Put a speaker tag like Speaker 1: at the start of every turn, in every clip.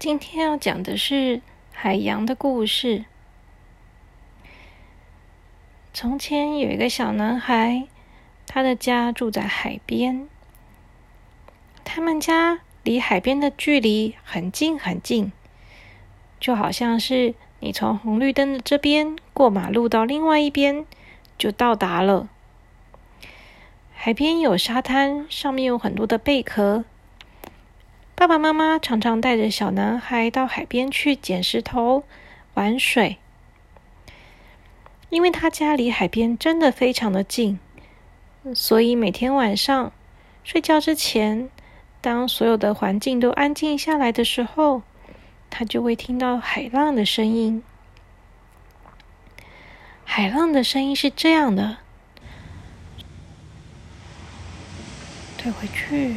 Speaker 1: 今天要讲的是海洋的故事。从前有一个小男孩，他的家住在海边。他们家离海边的距离很近很近，就好像是你从红绿灯的这边过马路到另外一边就到达了。海边有沙滩，上面有很多的贝壳。爸爸妈妈常常带着小男孩到海边去捡石头、玩水，因为他家离海边真的非常的近，所以每天晚上睡觉之前，当所有的环境都安静下来的时候，他就会听到海浪的声音。海浪的声音是这样的，退回去。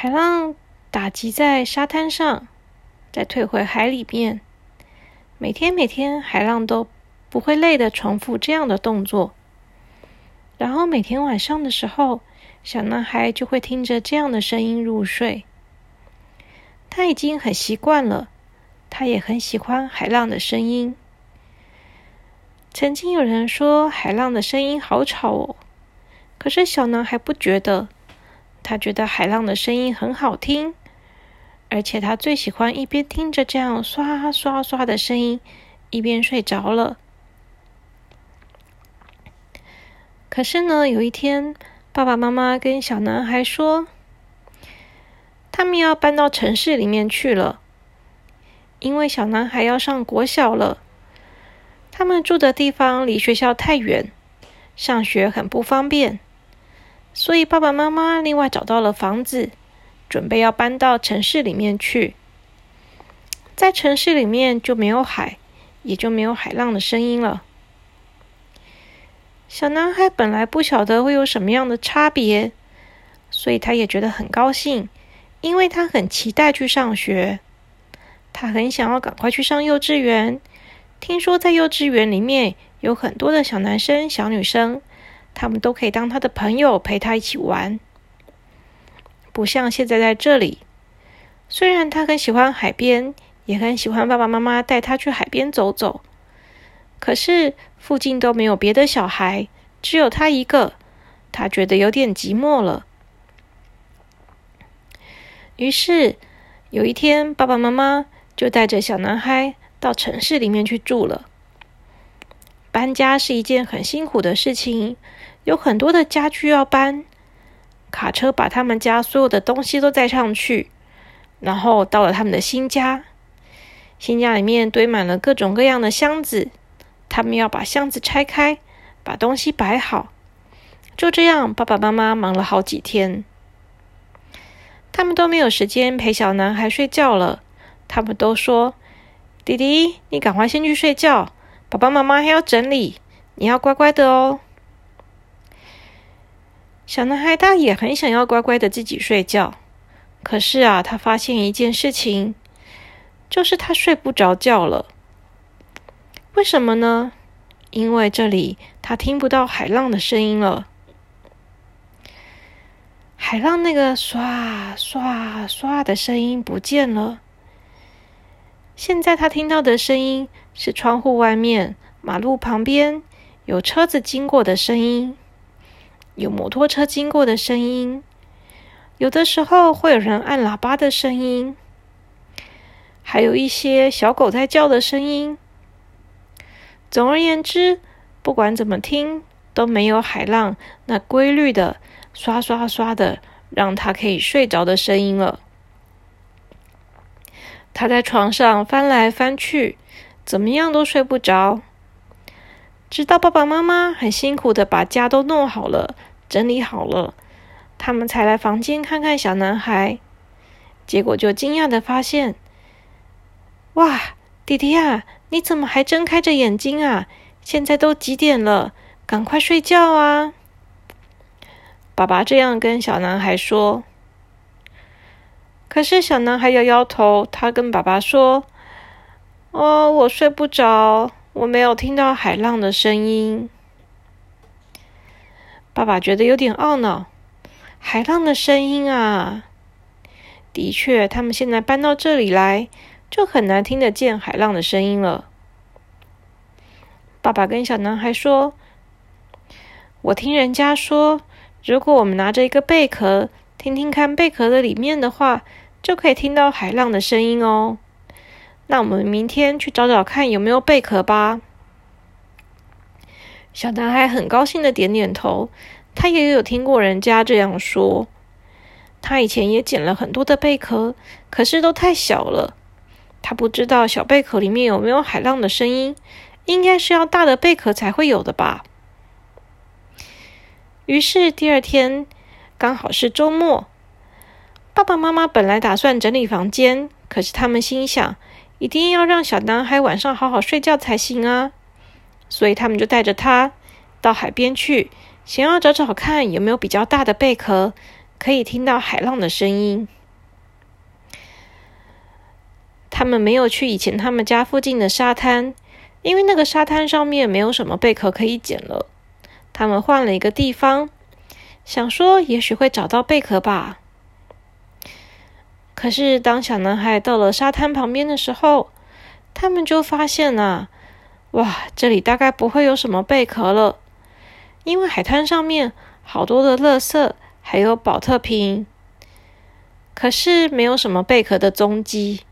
Speaker 1: 海浪打击在沙滩上，再退回海里面。每天每天，海浪都不会累的重复这样的动作。然后每天晚上的时候，小男孩就会听着这样的声音入睡。他已经很习惯了，他也很喜欢海浪的声音。曾经有人说海浪的声音好吵哦，可是小男孩不觉得。他觉得海浪的声音很好听，而且他最喜欢一边听着这样刷刷刷的声音，一边睡着了。可是呢，有一天，爸爸妈妈跟小男孩说，他们要搬到城市里面去了，因为小男孩要上国小了。他们住的地方离学校太远，上学很不方便。所以爸爸妈妈另外找到了房子，准备要搬到城市里面去。在城市里面就没有海，也就没有海浪的声音了。小男孩本来不晓得会有什么样的差别，所以他也觉得很高兴，因为他很期待去上学。他很想要赶快去上幼稚园。听说在幼稚园里面有很多的小男生、小女生。他们都可以当他的朋友，陪他一起玩，不像现在在这里。虽然他很喜欢海边，也很喜欢爸爸妈妈带他去海边走走，可是附近都没有别的小孩，只有他一个，他觉得有点寂寞了。于是有一天，爸爸妈妈就带着小男孩到城市里面去住了。搬家是一件很辛苦的事情。有很多的家具要搬，卡车把他们家所有的东西都载上去，然后到了他们的新家。新家里面堆满了各种各样的箱子，他们要把箱子拆开，把东西摆好。就这样，爸爸妈妈忙了好几天，他们都没有时间陪小男孩睡觉了。他们都说：“弟弟，你赶快先去睡觉，爸爸妈妈还要整理，你要乖乖的哦。”小男孩他也很想要乖乖的自己睡觉，可是啊，他发现一件事情，就是他睡不着觉了。为什么呢？因为这里他听不到海浪的声音了。海浪那个刷刷刷的声音不见了。现在他听到的声音是窗户外面、马路旁边有车子经过的声音。有摩托车经过的声音，有的时候会有人按喇叭的声音，还有一些小狗在叫的声音。总而言之，不管怎么听，都没有海浪那规律的刷刷刷的让他可以睡着的声音了。他在床上翻来翻去，怎么样都睡不着。直到爸爸妈妈很辛苦的把家都弄好了。整理好了，他们才来房间看看小男孩，结果就惊讶的发现：“哇，弟弟啊，你怎么还睁开着眼睛啊？现在都几点了？赶快睡觉啊！”爸爸这样跟小男孩说。可是小男孩摇摇头，他跟爸爸说：“哦，我睡不着，我没有听到海浪的声音。”爸爸觉得有点懊恼，海浪的声音啊，的确，他们现在搬到这里来，就很难听得见海浪的声音了。爸爸跟小男孩说：“我听人家说，如果我们拿着一个贝壳，听听看贝壳的里面的话，就可以听到海浪的声音哦。那我们明天去找找看有没有贝壳吧。”小男孩很高兴的点点头，他也有听过人家这样说。他以前也捡了很多的贝壳，可是都太小了。他不知道小贝壳里面有没有海浪的声音，应该是要大的贝壳才会有的吧。于是第二天刚好是周末，爸爸妈妈本来打算整理房间，可是他们心想，一定要让小男孩晚上好好睡觉才行啊。所以他们就带着他到海边去，想要找找看有没有比较大的贝壳，可以听到海浪的声音。他们没有去以前他们家附近的沙滩，因为那个沙滩上面没有什么贝壳可以捡了。他们换了一个地方，想说也许会找到贝壳吧。可是当小男孩到了沙滩旁边的时候，他们就发现啊。哇，这里大概不会有什么贝壳了，因为海滩上面好多的垃圾，还有保特瓶，可是没有什么贝壳的踪迹。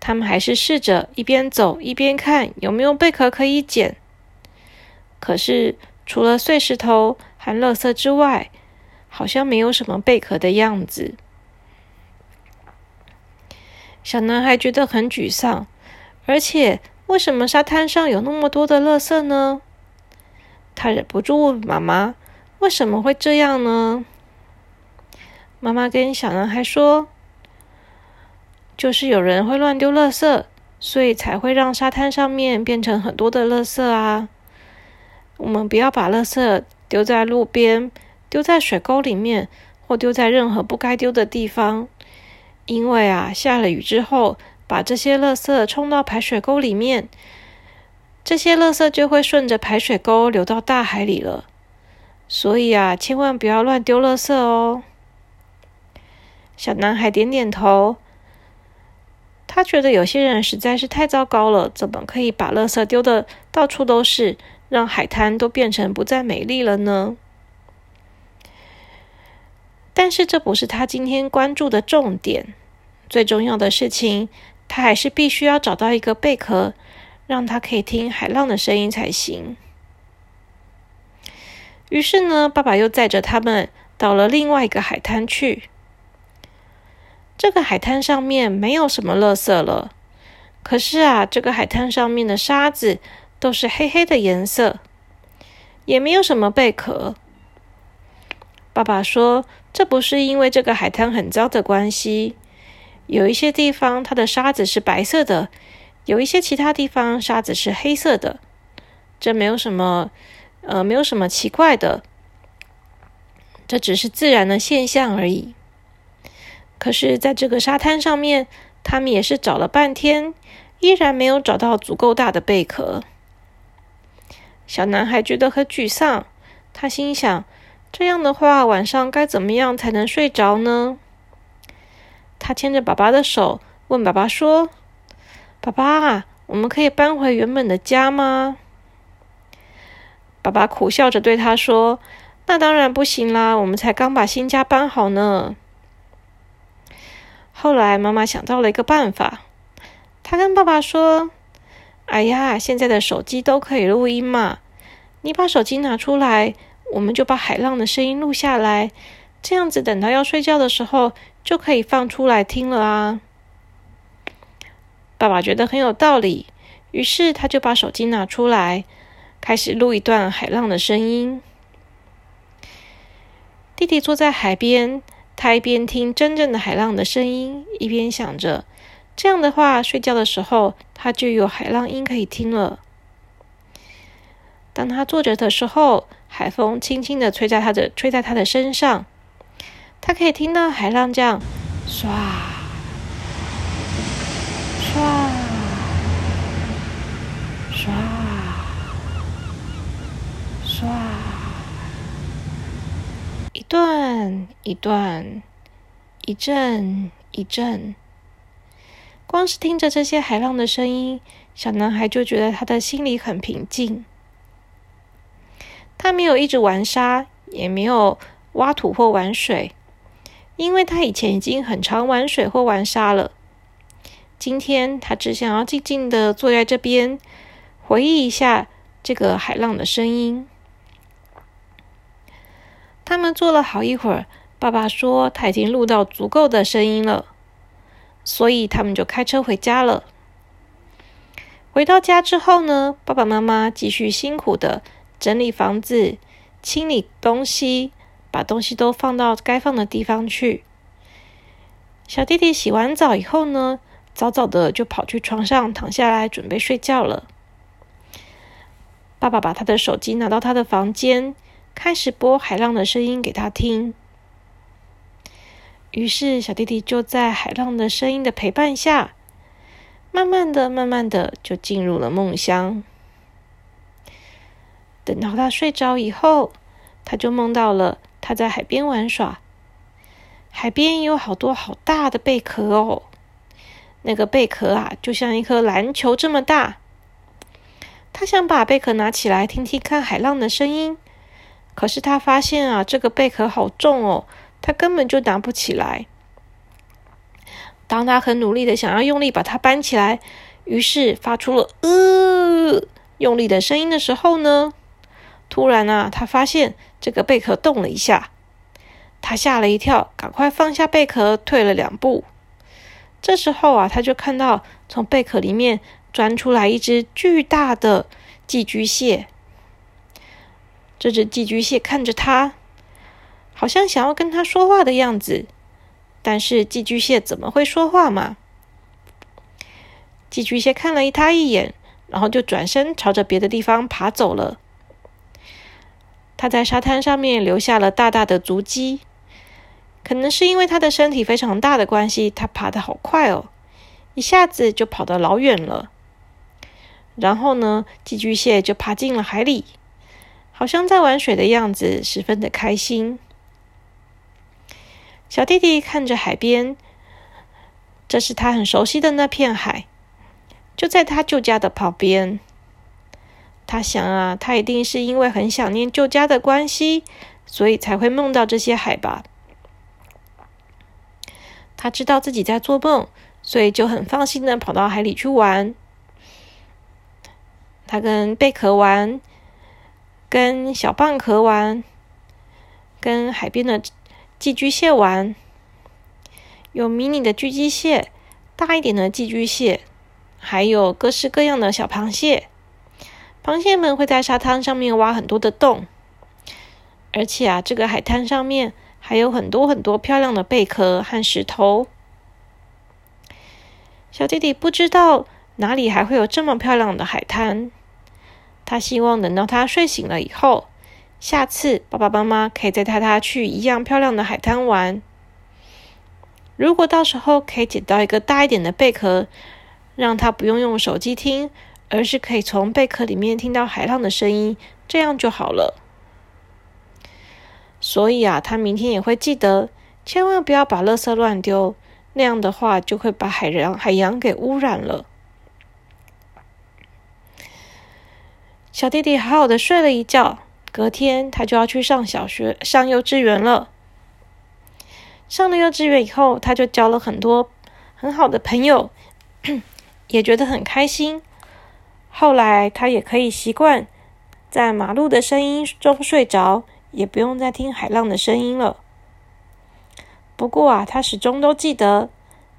Speaker 1: 他们还是试着一边走一边看有没有贝壳可以捡，可是除了碎石头和垃圾之外，好像没有什么贝壳的样子。小男孩觉得很沮丧，而且。为什么沙滩上有那么多的垃圾呢？他忍不住问妈妈：“为什么会这样呢？”妈妈跟小男孩说：“就是有人会乱丢垃圾，所以才会让沙滩上面变成很多的垃圾啊！我们不要把垃圾丢在路边，丢在水沟里面，或丢在任何不该丢的地方，因为啊，下了雨之后。”把这些垃圾冲到排水沟里面，这些垃圾就会顺着排水沟流到大海里了。所以啊，千万不要乱丢垃圾哦。小男孩点点头，他觉得有些人实在是太糟糕了，怎么可以把垃圾丢的到处都是，让海滩都变成不再美丽了呢？但是这不是他今天关注的重点，最重要的事情。他还是必须要找到一个贝壳，让他可以听海浪的声音才行。于是呢，爸爸又载着他们到了另外一个海滩去。这个海滩上面没有什么垃圾了，可是啊，这个海滩上面的沙子都是黑黑的颜色，也没有什么贝壳。爸爸说：“这不是因为这个海滩很脏的关系。”有一些地方它的沙子是白色的，有一些其他地方沙子是黑色的，这没有什么，呃，没有什么奇怪的，这只是自然的现象而已。可是，在这个沙滩上面，他们也是找了半天，依然没有找到足够大的贝壳。小男孩觉得很沮丧，他心想：这样的话，晚上该怎么样才能睡着呢？他牵着爸爸的手，问爸爸说：“爸爸，我们可以搬回原本的家吗？”爸爸苦笑着对他说：“那当然不行啦，我们才刚把新家搬好呢。”后来妈妈想到了一个办法，她跟爸爸说：“哎呀，现在的手机都可以录音嘛，你把手机拿出来，我们就把海浪的声音录下来。”这样子，等到要睡觉的时候，就可以放出来听了啊。爸爸觉得很有道理，于是他就把手机拿出来，开始录一段海浪的声音。弟弟坐在海边，他一边听真正的海浪的声音，一边想着：这样的话，睡觉的时候他就有海浪音可以听了。当他坐着的时候，海风轻轻的吹在他的吹在他的身上。他可以听到海浪这样刷刷刷刷。一段一段，一阵一阵。光是听着这些海浪的声音，小男孩就觉得他的心里很平静。他没有一直玩沙，也没有挖土或玩水，因为他以前已经很常玩水或玩沙了。今天他只想要静静的坐在这边，回忆一下这个海浪的声音。他们坐了好一会儿，爸爸说他已经录到足够的声音了，所以他们就开车回家了。回到家之后呢，爸爸妈妈继续辛苦的整理房子、清理东西，把东西都放到该放的地方去。小弟弟洗完澡以后呢？早早的就跑去床上躺下来准备睡觉了。爸爸把他的手机拿到他的房间，开始播海浪的声音给他听。于是小弟弟就在海浪的声音的陪伴下，慢慢的、慢慢的就进入了梦乡。等到他睡着以后，他就梦到了他在海边玩耍，海边有好多好大的贝壳哦。那个贝壳啊，就像一颗篮球这么大。他想把贝壳拿起来听听看海浪的声音，可是他发现啊，这个贝壳好重哦，他根本就拿不起来。当他很努力的想要用力把它搬起来，于是发出了“呃”用力的声音的时候呢，突然啊，他发现这个贝壳动了一下，他吓了一跳，赶快放下贝壳，退了两步。这时候啊，他就看到从贝壳里面钻出来一只巨大的寄居蟹。这只寄居蟹看着他，好像想要跟他说话的样子。但是寄居蟹怎么会说话嘛？寄居蟹看了他一眼，然后就转身朝着别的地方爬走了。他在沙滩上面留下了大大的足迹。可能是因为他的身体非常大的关系，他爬得好快哦，一下子就跑得老远了。然后呢，寄居蟹就爬进了海里，好像在玩水的样子，十分的开心。小弟弟看着海边，这是他很熟悉的那片海，就在他旧家的旁边。他想啊，他一定是因为很想念旧家的关系，所以才会梦到这些海吧。他知道自己在做梦，所以就很放心的跑到海里去玩。他跟贝壳玩，跟小蚌壳玩，跟海边的寄居蟹玩。有迷你的寄居蟹，大一点的寄居蟹，还有各式各样的小螃蟹。螃蟹们会在沙滩上面挖很多的洞，而且啊，这个海滩上面。还有很多很多漂亮的贝壳和石头。小弟弟不知道哪里还会有这么漂亮的海滩。他希望等到他睡醒了以后，下次爸爸妈妈可以再带他去一样漂亮的海滩玩。如果到时候可以捡到一个大一点的贝壳，让他不用用手机听，而是可以从贝壳里面听到海浪的声音，这样就好了。所以啊，他明天也会记得，千万不要把垃圾乱丢，那样的话就会把海洋海洋给污染了。小弟弟好好的睡了一觉，隔天他就要去上小学、上幼稚园了。上了幼稚园以后，他就交了很多很好的朋友，也觉得很开心。后来他也可以习惯在马路的声音中睡着。也不用再听海浪的声音了。不过啊，他始终都记得，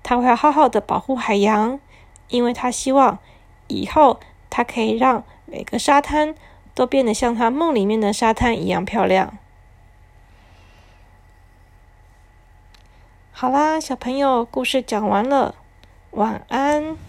Speaker 1: 他会好好的保护海洋，因为他希望以后他可以让每个沙滩都变得像他梦里面的沙滩一样漂亮。好啦，小朋友，故事讲完了，晚安。